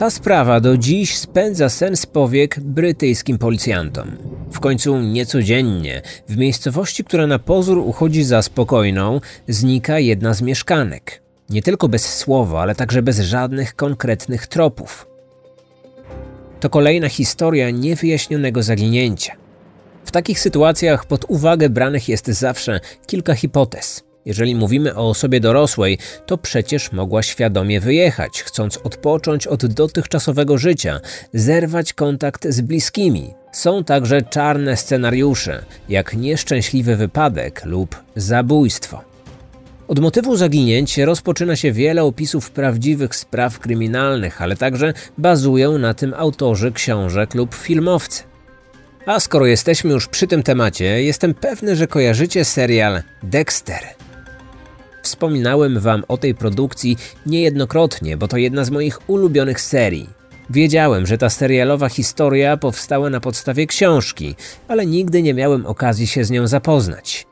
Ta sprawa do dziś spędza sens powiek brytyjskim policjantom. W końcu niecodziennie, w miejscowości, która na pozór uchodzi za spokojną, znika jedna z mieszkanek. Nie tylko bez słowa, ale także bez żadnych konkretnych tropów. To kolejna historia niewyjaśnionego zaginięcia. W takich sytuacjach pod uwagę branych jest zawsze kilka hipotez. Jeżeli mówimy o osobie dorosłej, to przecież mogła świadomie wyjechać, chcąc odpocząć od dotychczasowego życia, zerwać kontakt z bliskimi. Są także czarne scenariusze, jak nieszczęśliwy wypadek lub zabójstwo. Od motywu zaginięcia rozpoczyna się wiele opisów prawdziwych spraw kryminalnych, ale także bazują na tym autorzy książek lub filmowcy. A skoro jesteśmy już przy tym temacie, jestem pewny, że kojarzycie serial Dexter. Wspominałem wam o tej produkcji niejednokrotnie, bo to jedna z moich ulubionych serii. Wiedziałem, że ta serialowa historia powstała na podstawie książki, ale nigdy nie miałem okazji się z nią zapoznać.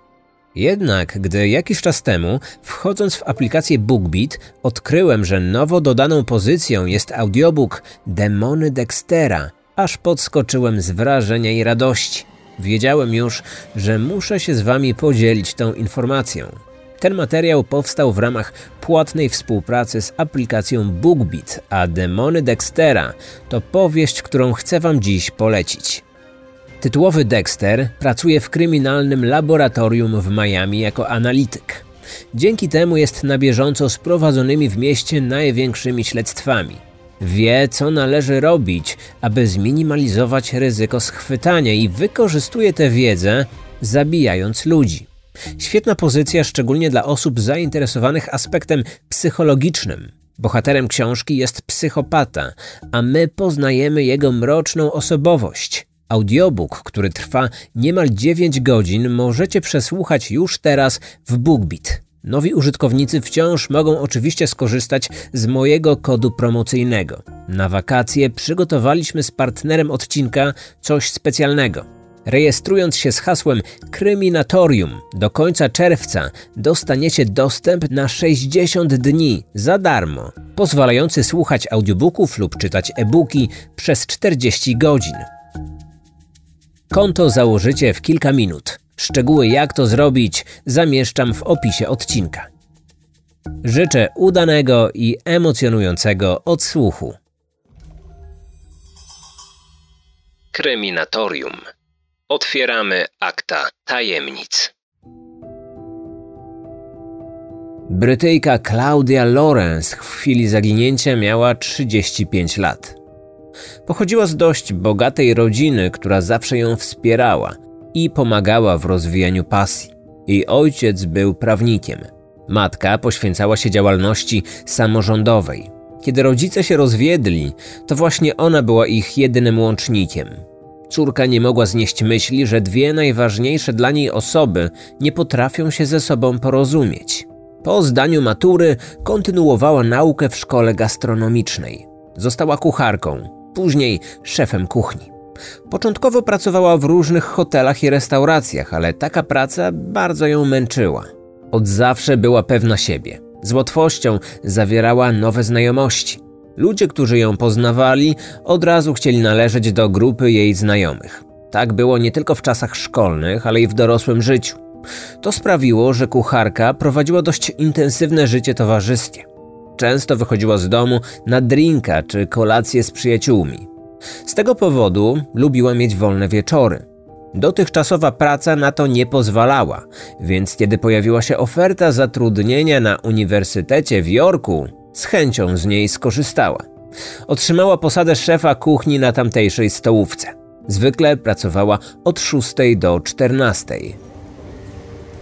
Jednak, gdy jakiś czas temu, wchodząc w aplikację BookBeat, odkryłem, że nowo dodaną pozycją jest audiobook Demony Dextera, aż podskoczyłem z wrażenia i radości. Wiedziałem już, że muszę się z wami podzielić tą informacją. Ten materiał powstał w ramach płatnej współpracy z aplikacją BookBeat, a Demony Dextera to powieść, którą chcę wam dziś polecić. Tytułowy Dexter pracuje w kryminalnym laboratorium w Miami jako analityk. Dzięki temu jest na bieżąco z prowadzonymi w mieście największymi śledztwami. Wie, co należy robić, aby zminimalizować ryzyko schwytania i wykorzystuje tę wiedzę, zabijając ludzi. Świetna pozycja, szczególnie dla osób zainteresowanych aspektem psychologicznym. Bohaterem książki jest psychopata, a my poznajemy jego mroczną osobowość. Audiobook, który trwa niemal 9 godzin, możecie przesłuchać już teraz w BookBeat. Nowi użytkownicy wciąż mogą oczywiście skorzystać z mojego kodu promocyjnego. Na wakacje przygotowaliśmy z partnerem odcinka coś specjalnego. Rejestrując się z hasłem Kryminatorium do końca czerwca dostaniecie dostęp na 60 dni za darmo, pozwalający słuchać audiobooków lub czytać e-booki przez 40 godzin. Konto założycie w kilka minut. Szczegóły jak to zrobić zamieszczam w opisie odcinka. Życzę udanego i emocjonującego odsłuchu. Kryminatorium. Otwieramy akta tajemnic. Brytyjka Claudia Lawrence w chwili zaginięcia miała 35 lat. Pochodziła z dość bogatej rodziny, która zawsze ją wspierała i pomagała w rozwijaniu pasji. Jej ojciec był prawnikiem. Matka poświęcała się działalności samorządowej. Kiedy rodzice się rozwiedli, to właśnie ona była ich jedynym łącznikiem. Córka nie mogła znieść myśli, że dwie najważniejsze dla niej osoby nie potrafią się ze sobą porozumieć. Po zdaniu matury kontynuowała naukę w szkole gastronomicznej. Została kucharką, później szefem kuchni. Początkowo pracowała w różnych hotelach i restauracjach, ale taka praca bardzo ją męczyła. Od zawsze była pewna siebie. Z łatwością zawierała nowe znajomości. Ludzie, którzy ją poznawali, od razu chcieli należeć do grupy jej znajomych. Tak było nie tylko w czasach szkolnych, ale i w dorosłym życiu. To sprawiło, że kucharka prowadziła dość intensywne życie towarzyskie. Często wychodziła z domu na drinka czy kolację z przyjaciółmi. Z tego powodu lubiła mieć wolne wieczory. Dotychczasowa praca na to nie pozwalała, więc kiedy pojawiła się oferta zatrudnienia na Uniwersytecie w Jorku, z chęcią z niej skorzystała. Otrzymała posadę szefa kuchni na tamtejszej stołówce. Zwykle pracowała od 6 do 14.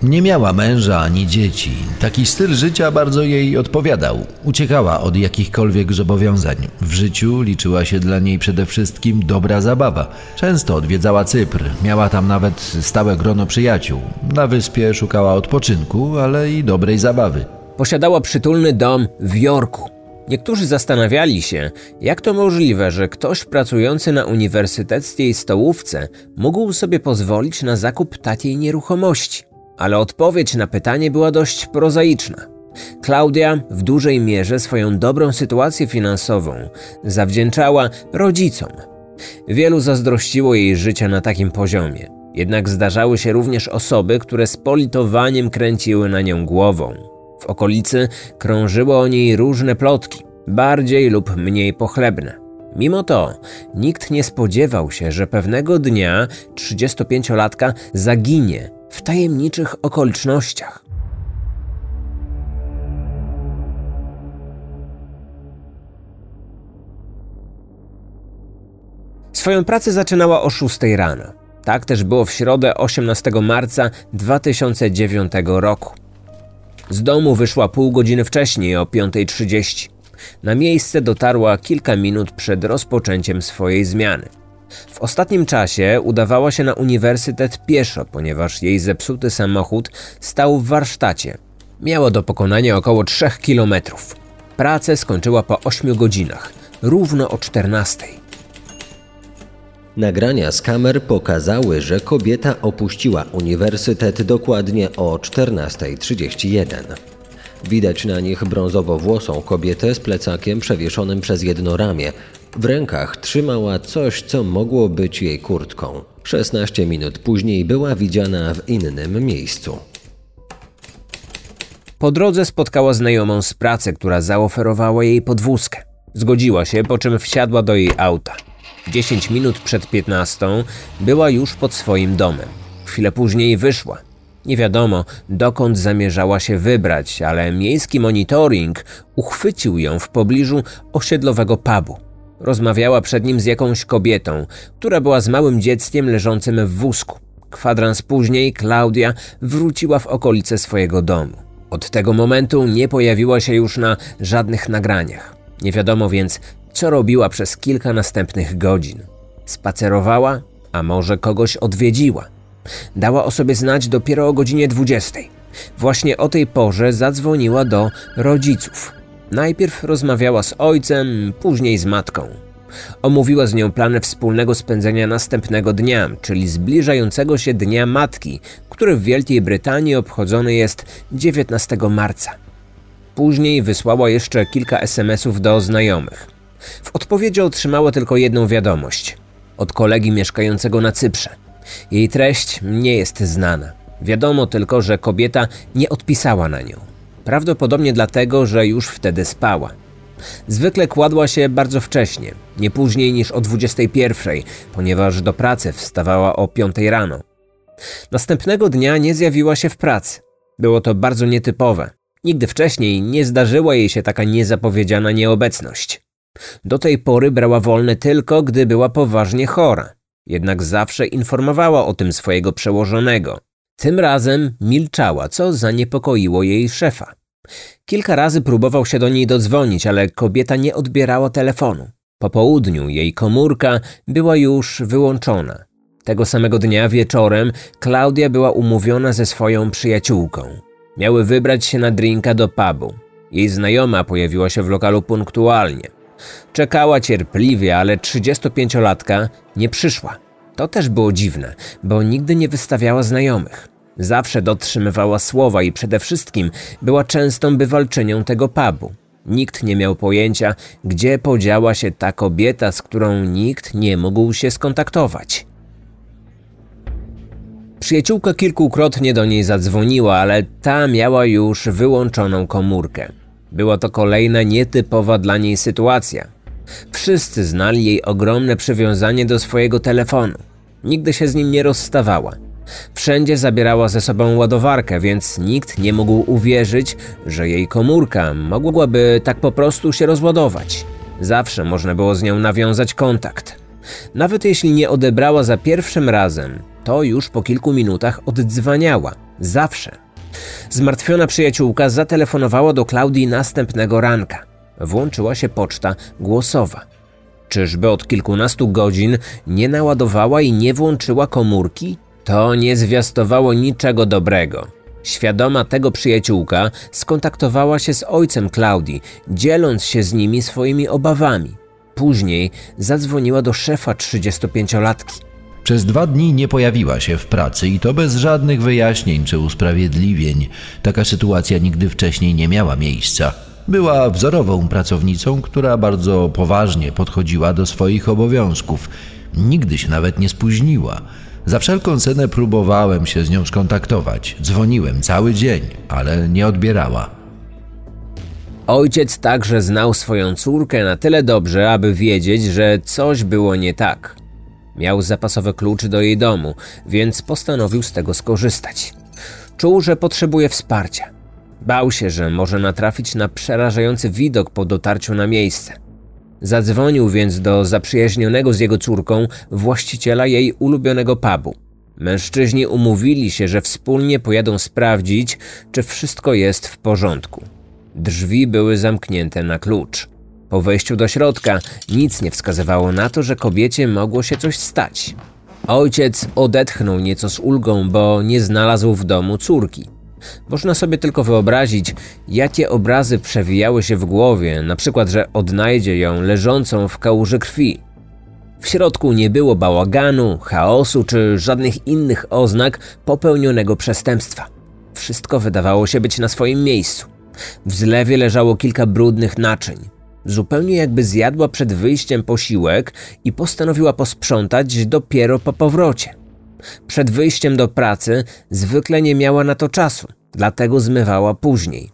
Nie miała męża ani dzieci. Taki styl życia bardzo jej odpowiadał. Uciekała od jakichkolwiek zobowiązań. W życiu liczyła się dla niej przede wszystkim dobra zabawa. Często odwiedzała Cypr, miała tam nawet stałe grono przyjaciół. Na wyspie szukała odpoczynku, ale i dobrej zabawy. Posiadała przytulny dom w Jorku. Niektórzy zastanawiali się, jak to możliwe, że ktoś pracujący na uniwersyteckiej stołówce mógł sobie pozwolić na zakup takiej nieruchomości. Ale odpowiedź na pytanie była dość prozaiczna. Klaudia w dużej mierze swoją dobrą sytuację finansową zawdzięczała rodzicom. Wielu zazdrościło jej życia na takim poziomie. Jednak zdarzały się również osoby, które z politowaniem kręciły na nią głową. W okolicy krążyły o niej różne plotki, bardziej lub mniej pochlebne. Mimo to nikt nie spodziewał się, że pewnego dnia 35-latka zaginie w tajemniczych okolicznościach. Swoją pracę zaczynała o 6 rano. Tak też było w środę 18 marca 2009 roku. Z domu wyszła pół godziny wcześniej o 5.30. Na miejsce dotarła kilka minut przed rozpoczęciem swojej zmiany. W ostatnim czasie udawała się na uniwersytet pieszo, ponieważ jej zepsuty samochód stał w warsztacie. Miała do pokonania około 3 kilometrów. Pracę skończyła po 8 godzinach, równo o 14. Nagrania z kamer pokazały, że kobieta opuściła uniwersytet dokładnie o 14.31. Widać na nich brązowo-włosą kobietę z plecakiem przewieszonym przez jedno ramię. W rękach trzymała coś, co mogło być jej kurtką. 16 minut później była widziana w innym miejscu. Po drodze spotkała znajomą z pracy, która zaoferowała jej podwózkę. Zgodziła się, po czym wsiadła do jej auta. 10 minut przed 15 była już pod swoim domem. Chwilę później wyszła. Nie wiadomo, dokąd zamierzała się wybrać, ale miejski monitoring uchwycił ją w pobliżu osiedlowego pubu. Rozmawiała przed nim z jakąś kobietą, która była z małym dzieckiem leżącym w wózku. Kwadrans później Klaudia wróciła w okolice swojego domu. Od tego momentu nie pojawiła się już na żadnych nagraniach. Nie wiadomo więc, co robiła przez kilka następnych godzin. Spacerowała, a może kogoś odwiedziła. Dała o sobie znać dopiero o godzinie 20. Właśnie o tej porze zadzwoniła do rodziców. Najpierw rozmawiała z ojcem, później z matką. Omówiła z nią plany wspólnego spędzenia następnego dnia, czyli zbliżającego się Dnia Matki, który w Wielkiej Brytanii obchodzony jest 19 marca. Później wysłała jeszcze kilka SMS-ów do znajomych. W odpowiedzi otrzymała tylko jedną wiadomość od kolegi mieszkającego na Cyprze. Jej treść nie jest znana. Wiadomo tylko, że kobieta nie odpisała na nią. Prawdopodobnie dlatego, że już wtedy spała. Zwykle kładła się bardzo wcześnie, nie później niż o 21, ponieważ do pracy wstawała o 5 rano. Następnego dnia nie zjawiła się w pracy. Było to bardzo nietypowe. Nigdy wcześniej nie zdarzyła jej się taka niezapowiedziana nieobecność. Do tej pory brała wolne tylko, gdy była poważnie chora. Jednak zawsze informowała o tym swojego przełożonego. Tym razem milczała, co zaniepokoiło jej szefa. Kilka razy próbował się do niej dodzwonić, ale kobieta nie odbierała telefonu. Po południu jej komórka była już wyłączona. Tego samego dnia wieczorem Klaudia była umówiona ze swoją przyjaciółką. Miały wybrać się na drinka do pubu. Jej znajoma pojawiła się w lokalu punktualnie. Czekała cierpliwie, ale 35-latka nie przyszła. To też było dziwne, bo nigdy nie wystawiała znajomych. Zawsze dotrzymywała słowa i przede wszystkim była częstą bywalczynią tego pubu. Nikt nie miał pojęcia, gdzie podziała się ta kobieta, z którą nikt nie mógł się skontaktować. Przyjaciółka kilkukrotnie do niej zadzwoniła, ale ta miała już wyłączoną komórkę. Była to kolejna nietypowa dla niej sytuacja. Wszyscy znali jej ogromne przywiązanie do swojego telefonu. Nigdy się z nim nie rozstawała. Wszędzie zabierała ze sobą ładowarkę, więc nikt nie mógł uwierzyć, że jej komórka mogłaby tak po prostu się rozładować. Zawsze można było z nią nawiązać kontakt. Nawet jeśli nie odebrała za pierwszym razem, to już po kilku minutach oddzwaniała. Zawsze. Zmartwiona przyjaciółka zatelefonowała do Klaudii następnego ranka. Włączyła się poczta głosowa. Czyżby od kilkunastu godzin nie naładowała i nie włączyła komórki? To nie zwiastowało niczego dobrego. Świadoma tego przyjaciółka skontaktowała się z ojcem Klaudii, dzieląc się z nimi swoimi obawami. Później zadzwoniła do szefa 35-latki. Przez dwa dni nie pojawiła się w pracy i to bez żadnych wyjaśnień czy usprawiedliwień. Taka sytuacja nigdy wcześniej nie miała miejsca. Była wzorową pracownicą, która bardzo poważnie podchodziła do swoich obowiązków. Nigdy się nawet nie spóźniła. Za wszelką cenę próbowałem się z nią skontaktować. Dzwoniłem cały dzień, ale nie odbierała. Ojciec także znał swoją córkę na tyle dobrze, aby wiedzieć, że coś było nie tak. Miał zapasowe klucze do jej domu, więc postanowił z tego skorzystać. Czuł, że potrzebuje wsparcia. Bał się, że może natrafić na przerażający widok po dotarciu na miejsce. Zadzwonił więc do zaprzyjaźnionego z jego córką właściciela jej ulubionego pubu. Mężczyźni umówili się, że wspólnie pojadą sprawdzić, czy wszystko jest w porządku. Drzwi były zamknięte na klucz. Po wejściu do środka nic nie wskazywało na to, że kobiecie mogło się coś stać. Ojciec odetchnął nieco z ulgą, bo nie znalazł w domu córki. Można sobie tylko wyobrazić, jakie obrazy przewijały się w głowie, na przykład, że odnajdzie ją leżącą w kałuży krwi. W środku nie było bałaganu, chaosu czy żadnych innych oznak popełnionego przestępstwa. Wszystko wydawało się być na swoim miejscu. W zlewie leżało kilka brudnych naczyń. Zupełnie jakby zjadła przed wyjściem posiłek i postanowiła posprzątać dopiero po powrocie. Przed wyjściem do pracy zwykle nie miała na to czasu, dlatego zmywała później.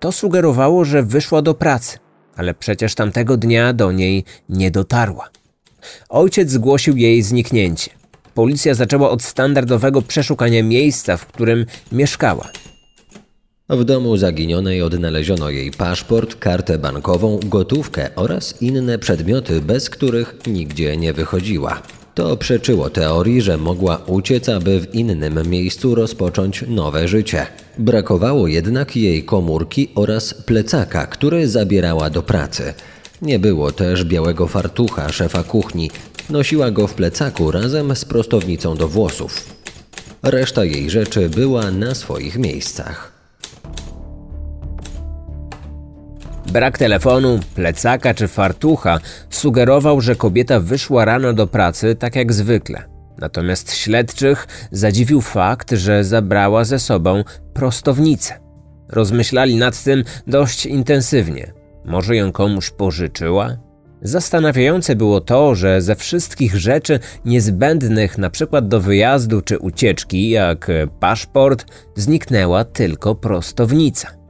To sugerowało, że wyszła do pracy, ale przecież tamtego dnia do niej nie dotarła. Ojciec zgłosił jej zniknięcie. Policja zaczęła od standardowego przeszukania miejsca, w którym mieszkała. W domu zaginionej odnaleziono jej paszport, kartę bankową, gotówkę oraz inne przedmioty, bez których nigdzie nie wychodziła. To przeczyło teorii, że mogła uciec, aby w innym miejscu rozpocząć nowe życie. Brakowało jednak jej komórki oraz plecaka, który zabierała do pracy. Nie było też białego fartucha szefa kuchni. Nosiła go w plecaku razem z prostownicą do włosów. Reszta jej rzeczy była na swoich miejscach. Brak telefonu, plecaka czy fartucha sugerował, że kobieta wyszła rano do pracy tak jak zwykle. Natomiast śledczych zadziwił fakt, że zabrała ze sobą prostownicę. Rozmyślali nad tym dość intensywnie. Może ją komuś pożyczyła? Zastanawiające było to, że ze wszystkich rzeczy niezbędnych przykład do wyjazdu czy ucieczki, jak paszport, zniknęła tylko prostownica.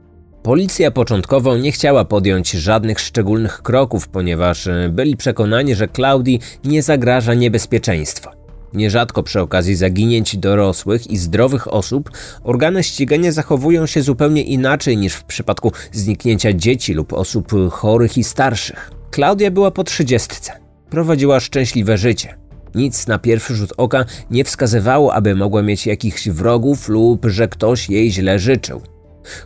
Policja początkowo nie chciała podjąć żadnych szczególnych kroków, ponieważ e, byli przekonani, że Claudii nie zagraża niebezpieczeństwo. Nierzadko przy okazji zaginięć dorosłych i zdrowych osób organy ścigania zachowują się zupełnie inaczej niż w przypadku zniknięcia dzieci lub osób chorych i starszych. Klaudia była po trzydziestce. Prowadziła szczęśliwe życie. Nic na pierwszy rzut oka nie wskazywało, aby mogła mieć jakichś wrogów lub że ktoś jej źle życzył.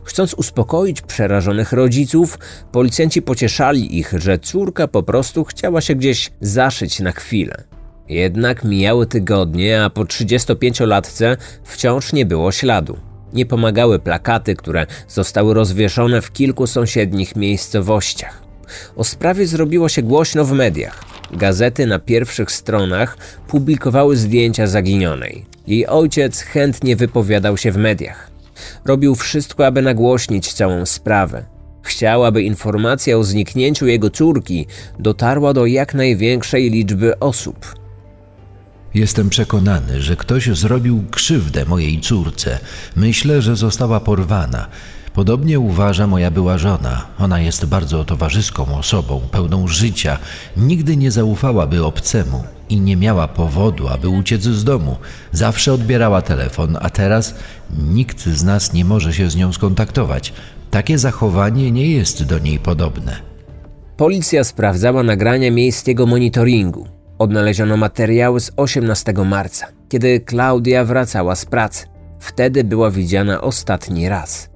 Chcąc uspokoić przerażonych rodziców, policjanci pocieszali ich, że córka po prostu chciała się gdzieś zaszyć na chwilę. Jednak mijały tygodnie, a po 35-latce wciąż nie było śladu. Nie pomagały plakaty, które zostały rozwieszone w kilku sąsiednich miejscowościach. O sprawie zrobiło się głośno w mediach. Gazety na pierwszych stronach publikowały zdjęcia zaginionej. Jej ojciec chętnie wypowiadał się w mediach. Robił wszystko, aby nagłośnić całą sprawę. Chciał, aby informacja o zniknięciu jego córki dotarła do jak największej liczby osób. Jestem przekonany, że ktoś zrobił krzywdę mojej córce. Myślę, że została porwana. Podobnie uważa moja była żona. Ona jest bardzo towarzyską osobą, pełną życia. Nigdy nie zaufałaby obcemu i nie miała powodu, aby uciec z domu. Zawsze odbierała telefon, a teraz nikt z nas nie może się z nią skontaktować. Takie zachowanie nie jest do niej podobne. Policja sprawdzała nagrania miejskiego monitoringu. Odnaleziono materiały z 18 marca, kiedy Klaudia wracała z pracy. Wtedy była widziana ostatni raz.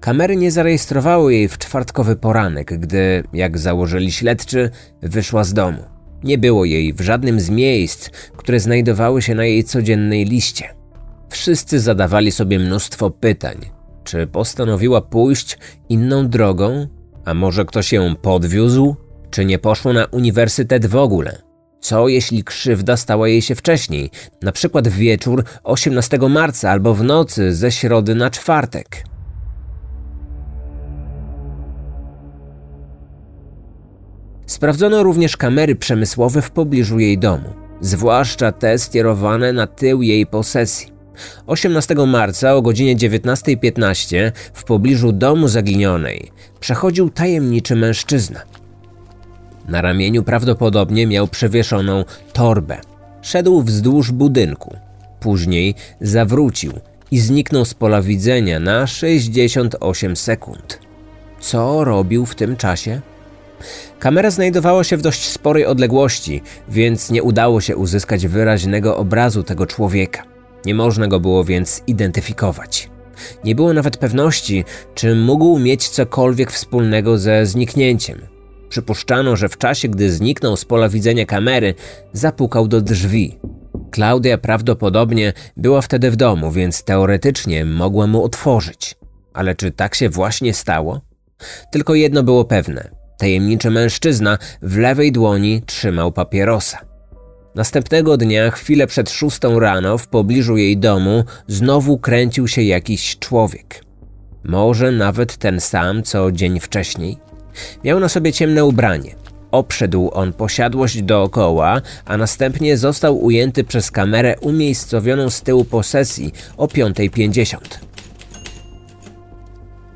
Kamery nie zarejestrowały jej w czwartkowy poranek, gdy, jak założyli śledczy, wyszła z domu. Nie było jej w żadnym z miejsc, które znajdowały się na jej codziennej liście. Wszyscy zadawali sobie mnóstwo pytań. Czy postanowiła pójść inną drogą? A może ktoś ją podwiózł? Czy nie poszło na uniwersytet w ogóle? Co jeśli krzywda stała jej się wcześniej, na przykład w wieczór 18 marca albo w nocy ze środy na czwartek? Sprawdzono również kamery przemysłowe w pobliżu jej domu, zwłaszcza te skierowane na tył jej posesji. 18 marca o godzinie 19.15 w pobliżu domu zaginionej przechodził tajemniczy mężczyzna. Na ramieniu prawdopodobnie miał przewieszoną torbę. Szedł wzdłuż budynku. Później zawrócił i zniknął z pola widzenia na 68 sekund. Co robił w tym czasie? Kamera znajdowała się w dość sporej odległości, więc nie udało się uzyskać wyraźnego obrazu tego człowieka. Nie można go było więc identyfikować. Nie było nawet pewności, czy mógł mieć cokolwiek wspólnego ze zniknięciem. Przypuszczano, że w czasie, gdy zniknął z pola widzenia kamery, zapukał do drzwi. Klaudia prawdopodobnie była wtedy w domu, więc teoretycznie mogła mu otworzyć. Ale czy tak się właśnie stało? Tylko jedno było pewne: tajemniczy mężczyzna w lewej dłoni trzymał papierosa. Następnego dnia, chwilę przed szóstą rano, w pobliżu jej domu, znowu kręcił się jakiś człowiek. Może nawet ten sam, co dzień wcześniej. Miał na sobie ciemne ubranie. Obszedł on posiadłość dookoła, a następnie został ujęty przez kamerę umiejscowioną z tyłu posesji o 5.50.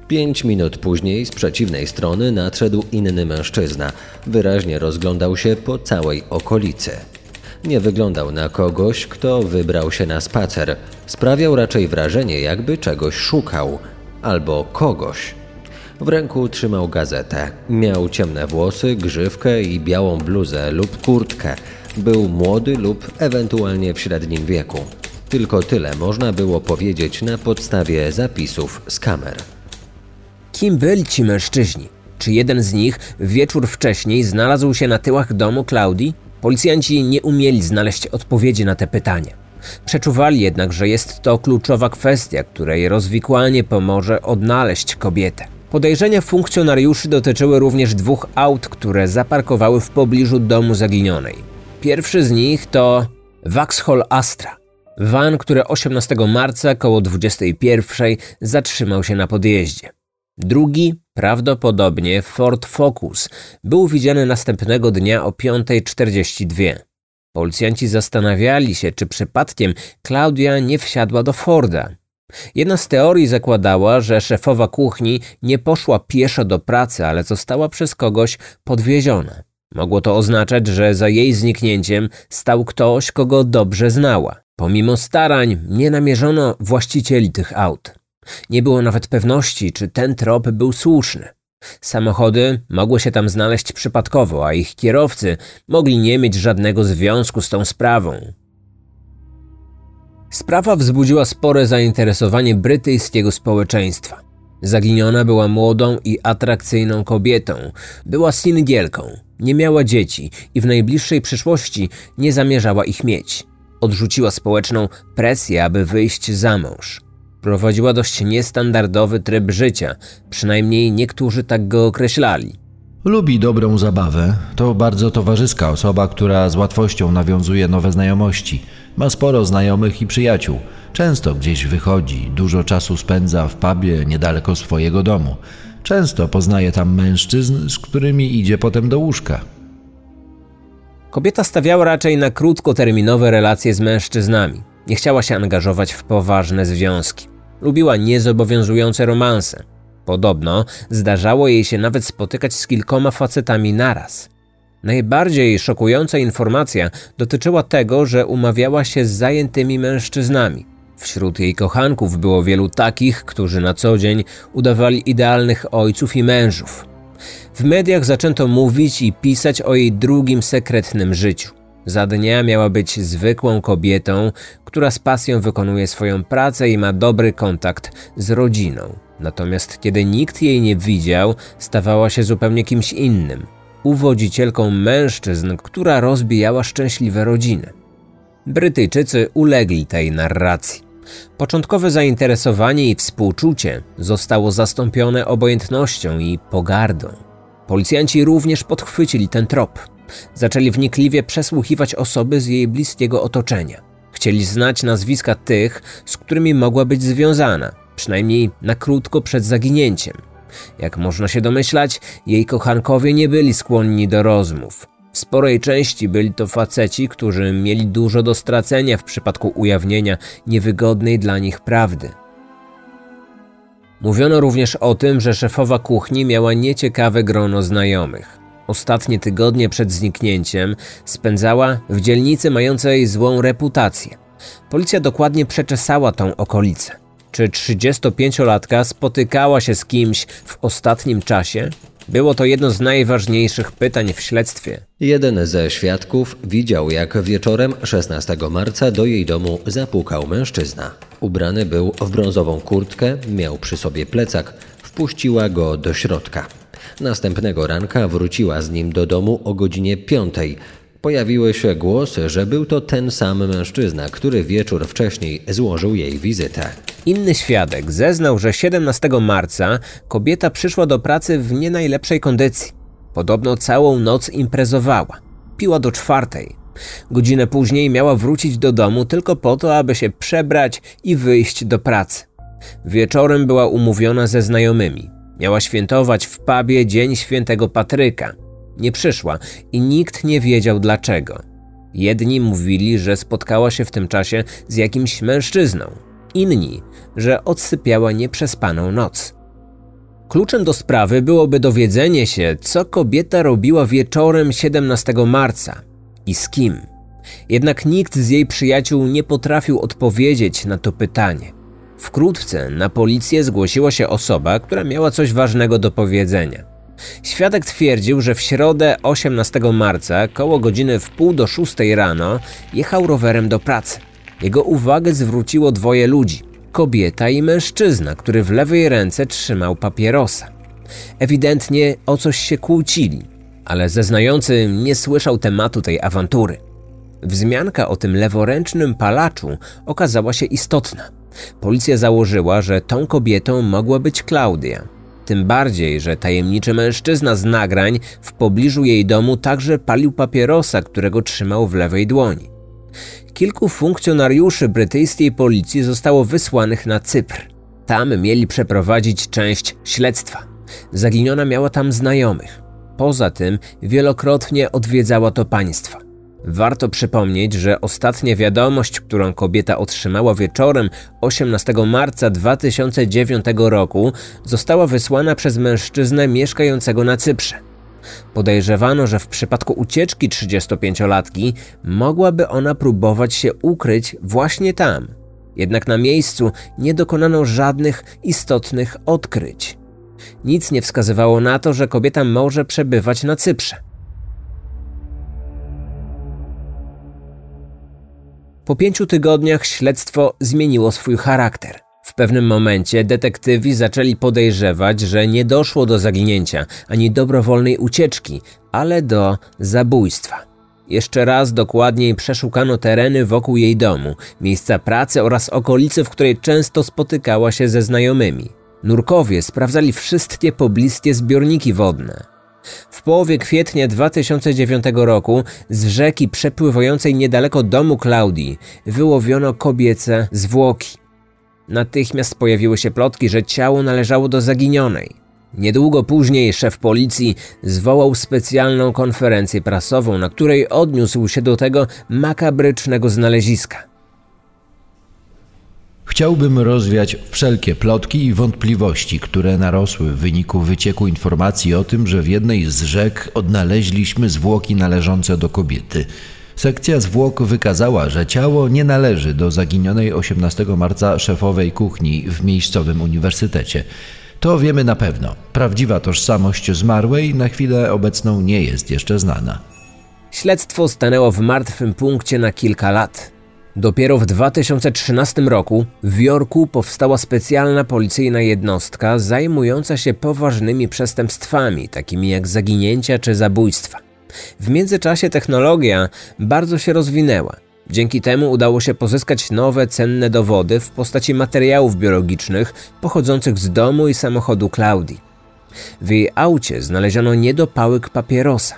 Pięć minut później z przeciwnej strony nadszedł inny mężczyzna. Wyraźnie rozglądał się po całej okolicy. Nie wyglądał na kogoś, kto wybrał się na spacer. Sprawiał raczej wrażenie, jakby czegoś szukał albo kogoś. W ręku trzymał gazetę. Miał ciemne włosy, grzywkę i białą bluzę lub kurtkę. Był młody lub ewentualnie w średnim wieku. Tylko tyle można było powiedzieć na podstawie zapisów z kamer. Kim byli ci mężczyźni? Czy jeden z nich wieczór wcześniej znalazł się na tyłach domu Klaudii? Policjanci nie umieli znaleźć odpowiedzi na te pytania. Przeczuwali jednak, że jest to kluczowa kwestia, której rozwikłanie pomoże odnaleźć kobietę. Podejrzenia funkcjonariuszy dotyczyły również dwóch aut, które zaparkowały w pobliżu domu zaginionej. Pierwszy z nich to Vauxhall Astra. Van, który 18 marca koło 21 zatrzymał się na podjeździe. Drugi, prawdopodobnie Ford Focus, był widziany następnego dnia o 5.42. Policjanci zastanawiali się, czy przypadkiem Klaudia nie wsiadła do Forda. Jedna z teorii zakładała, że szefowa kuchni nie poszła pieszo do pracy, ale została przez kogoś podwieziona. Mogło to oznaczać, że za jej zniknięciem stał ktoś, kogo dobrze znała. Pomimo starań nie namierzono właścicieli tych aut. Nie było nawet pewności, czy ten trop był słuszny. Samochody mogły się tam znaleźć przypadkowo, a ich kierowcy mogli nie mieć żadnego związku z tą sprawą. Sprawa wzbudziła spore zainteresowanie brytyjskiego społeczeństwa. Zaginiona była młodą i atrakcyjną kobietą, była singielką, nie miała dzieci i w najbliższej przyszłości nie zamierzała ich mieć. Odrzuciła społeczną presję, aby wyjść za mąż. Prowadziła dość niestandardowy tryb życia, przynajmniej niektórzy tak go określali. Lubi dobrą zabawę. To bardzo towarzyska osoba, która z łatwością nawiązuje nowe znajomości. Ma sporo znajomych i przyjaciół. Często gdzieś wychodzi, dużo czasu spędza w pubie niedaleko swojego domu. Często poznaje tam mężczyzn, z którymi idzie potem do łóżka. Kobieta stawiała raczej na krótkoterminowe relacje z mężczyznami. Nie chciała się angażować w poważne związki. Lubiła niezobowiązujące romanse. Podobno zdarzało jej się nawet spotykać z kilkoma facetami naraz. Najbardziej szokująca informacja dotyczyła tego, że umawiała się z zajętymi mężczyznami. Wśród jej kochanków było wielu takich, którzy na co dzień udawali idealnych ojców i mężów. W mediach zaczęto mówić i pisać o jej drugim sekretnym życiu. Za dnia miała być zwykłą kobietą, która z pasją wykonuje swoją pracę i ma dobry kontakt z rodziną. Natomiast kiedy nikt jej nie widział, stawała się zupełnie kimś innym uwodzicielką mężczyzn, która rozbijała szczęśliwe rodziny. Brytyjczycy ulegli tej narracji. Początkowe zainteresowanie i współczucie zostało zastąpione obojętnością i pogardą. Policjanci również podchwycili ten trop. Zaczęli wnikliwie przesłuchiwać osoby z jej bliskiego otoczenia. Chcieli znać nazwiska tych, z którymi mogła być związana, przynajmniej na krótko przed zaginięciem. Jak można się domyślać, jej kochankowie nie byli skłonni do rozmów. W sporej części byli to faceci, którzy mieli dużo do stracenia w przypadku ujawnienia niewygodnej dla nich prawdy. Mówiono również o tym, że szefowa kuchni miała nieciekawe grono znajomych. Ostatnie tygodnie przed zniknięciem spędzała w dzielnicy mającej złą reputację. Policja dokładnie przeczesała tą okolicę. Czy 35-latka spotykała się z kimś w ostatnim czasie? Było to jedno z najważniejszych pytań w śledztwie. Jeden ze świadków widział, jak wieczorem 16 marca do jej domu zapukał mężczyzna. Ubrany był w brązową kurtkę, miał przy sobie plecak, wpuściła go do środka. Następnego ranka wróciła z nim do domu o godzinie 5. Pojawiły się głosy, że był to ten sam mężczyzna, który wieczór wcześniej złożył jej wizytę. Inny świadek zeznał, że 17 marca kobieta przyszła do pracy w nie najlepszej kondycji. Podobno całą noc imprezowała. Piła do czwartej. Godzinę później miała wrócić do domu tylko po to, aby się przebrać i wyjść do pracy. Wieczorem była umówiona ze znajomymi. Miała świętować w pubie Dzień Świętego Patryka. Nie przyszła i nikt nie wiedział dlaczego. Jedni mówili, że spotkała się w tym czasie z jakimś mężczyzną, inni, że odsypiała nieprzespaną noc. Kluczem do sprawy byłoby dowiedzenie się, co kobieta robiła wieczorem 17 marca i z kim. Jednak nikt z jej przyjaciół nie potrafił odpowiedzieć na to pytanie. Wkrótce na policję zgłosiła się osoba, która miała coś ważnego do powiedzenia. Świadek twierdził, że w środę 18 marca, koło godziny w pół do szóstej rano, jechał rowerem do pracy. Jego uwagę zwróciło dwoje ludzi: kobieta i mężczyzna, który w lewej ręce trzymał papierosa. Ewidentnie o coś się kłócili, ale zeznający nie słyszał tematu tej awantury. Wzmianka o tym leworęcznym palaczu okazała się istotna. Policja założyła, że tą kobietą mogła być Klaudia. Tym bardziej, że tajemniczy mężczyzna z nagrań w pobliżu jej domu także palił papierosa, którego trzymał w lewej dłoni. Kilku funkcjonariuszy brytyjskiej policji zostało wysłanych na Cypr. Tam mieli przeprowadzić część śledztwa. Zaginiona miała tam znajomych. Poza tym wielokrotnie odwiedzała to państwa. Warto przypomnieć, że ostatnia wiadomość, którą kobieta otrzymała wieczorem 18 marca 2009 roku, została wysłana przez mężczyznę mieszkającego na Cyprze. Podejrzewano, że w przypadku ucieczki 35-latki mogłaby ona próbować się ukryć właśnie tam. Jednak na miejscu nie dokonano żadnych istotnych odkryć. Nic nie wskazywało na to, że kobieta może przebywać na Cyprze. Po pięciu tygodniach śledztwo zmieniło swój charakter. W pewnym momencie detektywi zaczęli podejrzewać, że nie doszło do zaginięcia ani dobrowolnej ucieczki, ale do zabójstwa. Jeszcze raz dokładniej przeszukano tereny wokół jej domu, miejsca pracy oraz okolice, w której często spotykała się ze znajomymi. Nurkowie sprawdzali wszystkie pobliskie zbiorniki wodne. W połowie kwietnia 2009 roku z rzeki przepływającej niedaleko domu Klaudii wyłowiono kobiece zwłoki. Natychmiast pojawiły się plotki, że ciało należało do zaginionej. Niedługo później szef policji zwołał specjalną konferencję prasową, na której odniósł się do tego makabrycznego znaleziska. Chciałbym rozwiać wszelkie plotki i wątpliwości, które narosły w wyniku wycieku informacji o tym, że w jednej z rzek odnaleźliśmy zwłoki należące do kobiety. Sekcja zwłok wykazała, że ciało nie należy do zaginionej 18 marca szefowej kuchni w miejscowym uniwersytecie. To wiemy na pewno. Prawdziwa tożsamość zmarłej na chwilę obecną nie jest jeszcze znana. Śledztwo stanęło w martwym punkcie na kilka lat. Dopiero w 2013 roku w Jorku powstała specjalna policyjna jednostka zajmująca się poważnymi przestępstwami, takimi jak zaginięcia czy zabójstwa. W międzyczasie technologia bardzo się rozwinęła. Dzięki temu udało się pozyskać nowe, cenne dowody w postaci materiałów biologicznych pochodzących z domu i samochodu Klaudii. W jej aucie znaleziono niedopałek papierosa.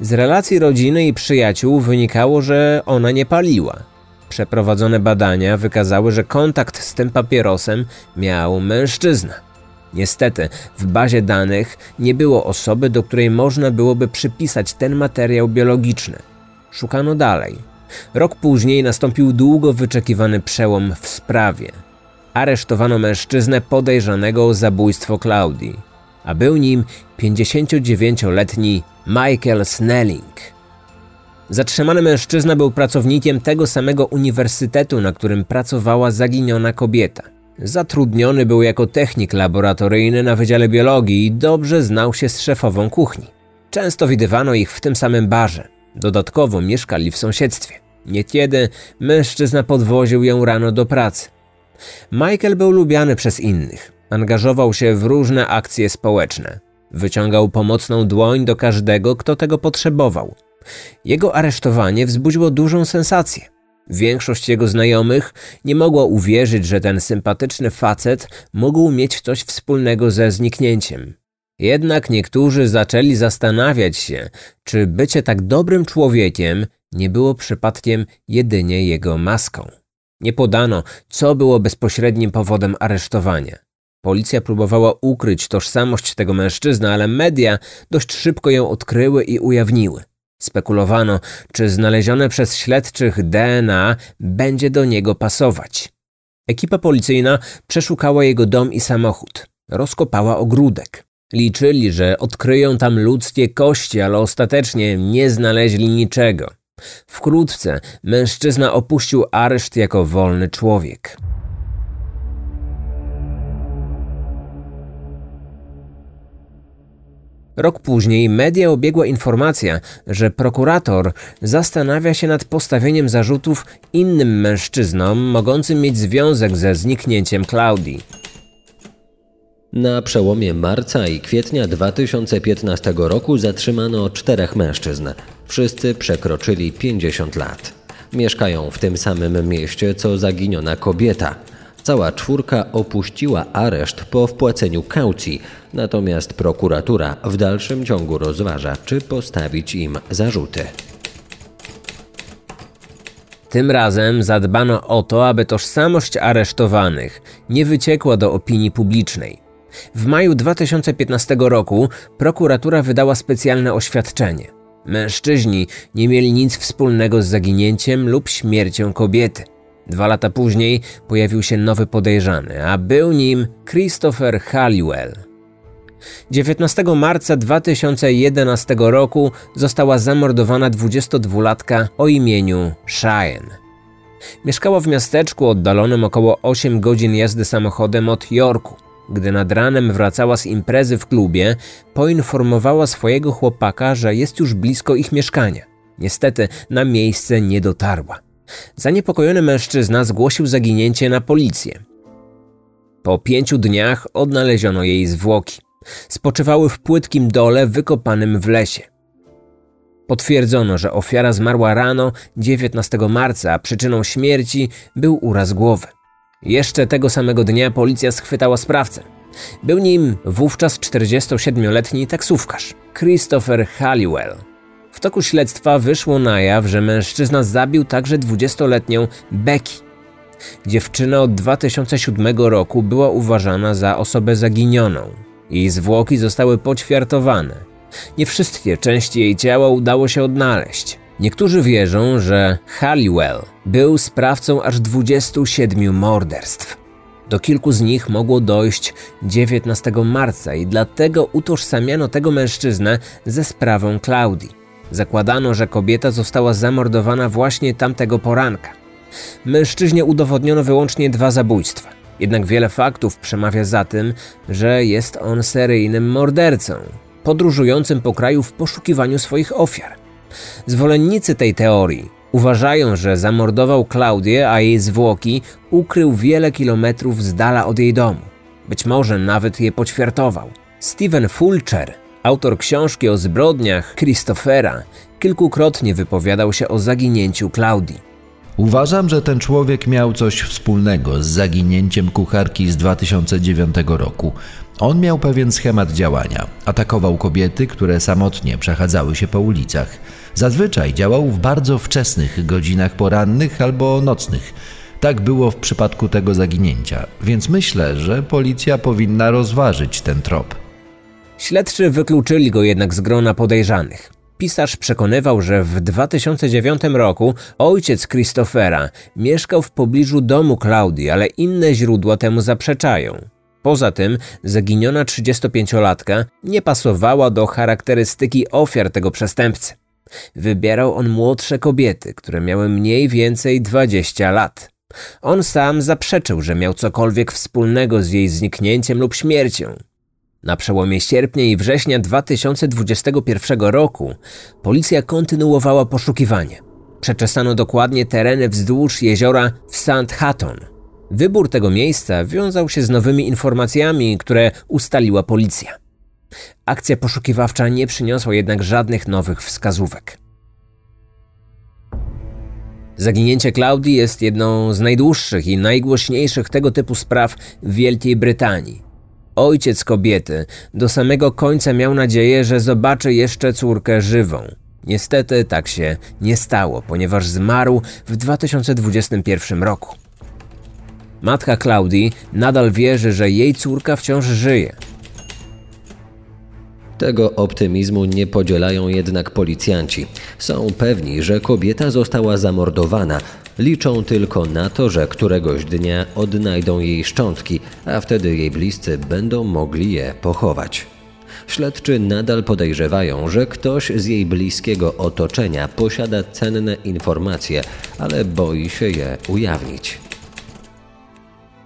Z relacji rodziny i przyjaciół wynikało, że ona nie paliła. Przeprowadzone badania wykazały, że kontakt z tym papierosem miał mężczyzna. Niestety, w bazie danych nie było osoby, do której można byłoby przypisać ten materiał biologiczny. Szukano dalej. Rok później nastąpił długo wyczekiwany przełom w sprawie. Aresztowano mężczyznę podejrzanego o zabójstwo Claudii, a był nim 59-letni Michael Snelling. Zatrzymany mężczyzna był pracownikiem tego samego uniwersytetu, na którym pracowała zaginiona kobieta. Zatrudniony był jako technik laboratoryjny na Wydziale Biologii i dobrze znał się z szefową kuchni. Często widywano ich w tym samym barze. Dodatkowo mieszkali w sąsiedztwie. Niekiedy mężczyzna podwoził ją rano do pracy. Michael był lubiany przez innych. Angażował się w różne akcje społeczne. Wyciągał pomocną dłoń do każdego, kto tego potrzebował. Jego aresztowanie wzbudziło dużą sensację. Większość jego znajomych nie mogła uwierzyć, że ten sympatyczny facet mógł mieć coś wspólnego ze zniknięciem. Jednak niektórzy zaczęli zastanawiać się, czy bycie tak dobrym człowiekiem nie było przypadkiem jedynie jego maską. Nie podano, co było bezpośrednim powodem aresztowania. Policja próbowała ukryć tożsamość tego mężczyzny, ale media dość szybko ją odkryły i ujawniły. Spekulowano, czy znalezione przez śledczych DNA będzie do niego pasować. Ekipa policyjna przeszukała jego dom i samochód. Rozkopała ogródek. Liczyli, że odkryją tam ludzkie kości, ale ostatecznie nie znaleźli niczego. Wkrótce mężczyzna opuścił areszt jako wolny człowiek. Rok później media obiegła informacja, że prokurator zastanawia się nad postawieniem zarzutów innym mężczyznom mogącym mieć związek ze zniknięciem Klaudii. Na przełomie marca i kwietnia 2015 roku zatrzymano czterech mężczyzn. Wszyscy przekroczyli 50 lat. Mieszkają w tym samym mieście co zaginiona kobieta. Cała czwórka opuściła areszt po wpłaceniu kaucji, natomiast prokuratura w dalszym ciągu rozważa, czy postawić im zarzuty. Tym razem zadbano o to, aby tożsamość aresztowanych nie wyciekła do opinii publicznej. W maju 2015 roku prokuratura wydała specjalne oświadczenie. Mężczyźni nie mieli nic wspólnego z zaginięciem lub śmiercią kobiety. Dwa lata później pojawił się nowy podejrzany, a był nim Christopher Halliwell. 19 marca 2011 roku została zamordowana 22-latka o imieniu Cheyenne. Mieszkała w miasteczku oddalonym około 8 godzin jazdy samochodem od Yorku. Gdy nad ranem wracała z imprezy w klubie, poinformowała swojego chłopaka, że jest już blisko ich mieszkania. Niestety na miejsce nie dotarła. Zaniepokojony mężczyzna zgłosił zaginięcie na policję. Po pięciu dniach odnaleziono jej zwłoki. Spoczywały w płytkim dole wykopanym w lesie. Potwierdzono, że ofiara zmarła rano 19 marca, a przyczyną śmierci był uraz głowy. Jeszcze tego samego dnia policja schwytała sprawcę. Był nim wówczas 47-letni taksówkarz Christopher Halliwell. Toku śledztwa wyszło na jaw, że mężczyzna zabił także 20-letnią Becky. Dziewczyna od 2007 roku była uważana za osobę zaginioną. Jej zwłoki zostały poćwiartowane. Nie wszystkie części jej ciała udało się odnaleźć. Niektórzy wierzą, że Halliwell był sprawcą aż 27 morderstw. Do kilku z nich mogło dojść 19 marca i dlatego utożsamiano tego mężczyznę ze sprawą Claudii. Zakładano, że kobieta została zamordowana właśnie tamtego poranka. Mężczyźnie udowodniono wyłącznie dwa zabójstwa. Jednak wiele faktów przemawia za tym, że jest on seryjnym mordercą, podróżującym po kraju w poszukiwaniu swoich ofiar. Zwolennicy tej teorii uważają, że zamordował Klaudię, a jej zwłoki ukrył wiele kilometrów z dala od jej domu. Być może nawet je poćwiartował. Steven Fulcher Autor książki o zbrodniach Christophera kilkukrotnie wypowiadał się o zaginięciu Klaudii. Uważam, że ten człowiek miał coś wspólnego z zaginięciem kucharki z 2009 roku. On miał pewien schemat działania. Atakował kobiety, które samotnie przechadzały się po ulicach. Zazwyczaj działał w bardzo wczesnych godzinach porannych albo nocnych. Tak było w przypadku tego zaginięcia, więc myślę, że policja powinna rozważyć ten trop. Śledczy wykluczyli go jednak z grona podejrzanych. Pisarz przekonywał, że w 2009 roku ojciec Christophera mieszkał w pobliżu domu Klaudii, ale inne źródła temu zaprzeczają. Poza tym zaginiona 35-latka nie pasowała do charakterystyki ofiar tego przestępcy. Wybierał on młodsze kobiety, które miały mniej więcej 20 lat. On sam zaprzeczył, że miał cokolwiek wspólnego z jej zniknięciem lub śmiercią. Na przełomie sierpnia i września 2021 roku policja kontynuowała poszukiwanie. Przeczesano dokładnie tereny wzdłuż jeziora w St. Hatton. Wybór tego miejsca wiązał się z nowymi informacjami, które ustaliła policja. Akcja poszukiwawcza nie przyniosła jednak żadnych nowych wskazówek. Zaginięcie Klaudii jest jedną z najdłuższych i najgłośniejszych tego typu spraw w Wielkiej Brytanii. Ojciec kobiety do samego końca miał nadzieję, że zobaczy jeszcze córkę żywą. Niestety tak się nie stało, ponieważ zmarł w 2021 roku. Matka Klaudii nadal wierzy, że jej córka wciąż żyje. Tego optymizmu nie podzielają jednak policjanci. Są pewni, że kobieta została zamordowana. Liczą tylko na to, że któregoś dnia odnajdą jej szczątki, a wtedy jej bliscy będą mogli je pochować. Śledczy nadal podejrzewają, że ktoś z jej bliskiego otoczenia posiada cenne informacje, ale boi się je ujawnić.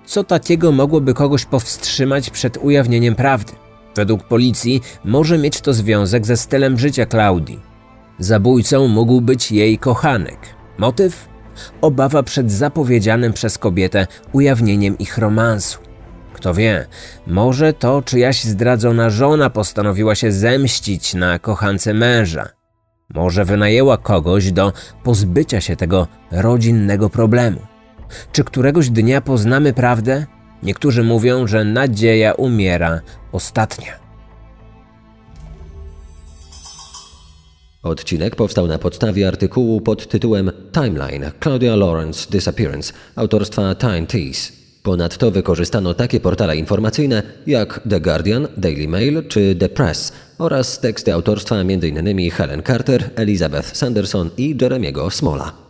Co takiego mogłoby kogoś powstrzymać przed ujawnieniem prawdy? Według policji może mieć to związek ze stylem życia Klaudii. Zabójcą mógł być jej kochanek. Motyw? Obawa przed zapowiedzianym przez kobietę ujawnieniem ich romansu. Kto wie, może to czyjaś zdradzona żona postanowiła się zemścić na kochance męża. Może wynajęła kogoś do pozbycia się tego rodzinnego problemu. Czy któregoś dnia poznamy prawdę? Niektórzy mówią, że nadzieja umiera ostatnia. Odcinek powstał na podstawie artykułu pod tytułem Timeline Claudia Lawrence Disappearance autorstwa Time Tease. Ponadto wykorzystano takie portale informacyjne jak The Guardian, Daily Mail czy The Press oraz teksty autorstwa m.in. Helen Carter, Elizabeth Sanderson i Jeremiego Smola.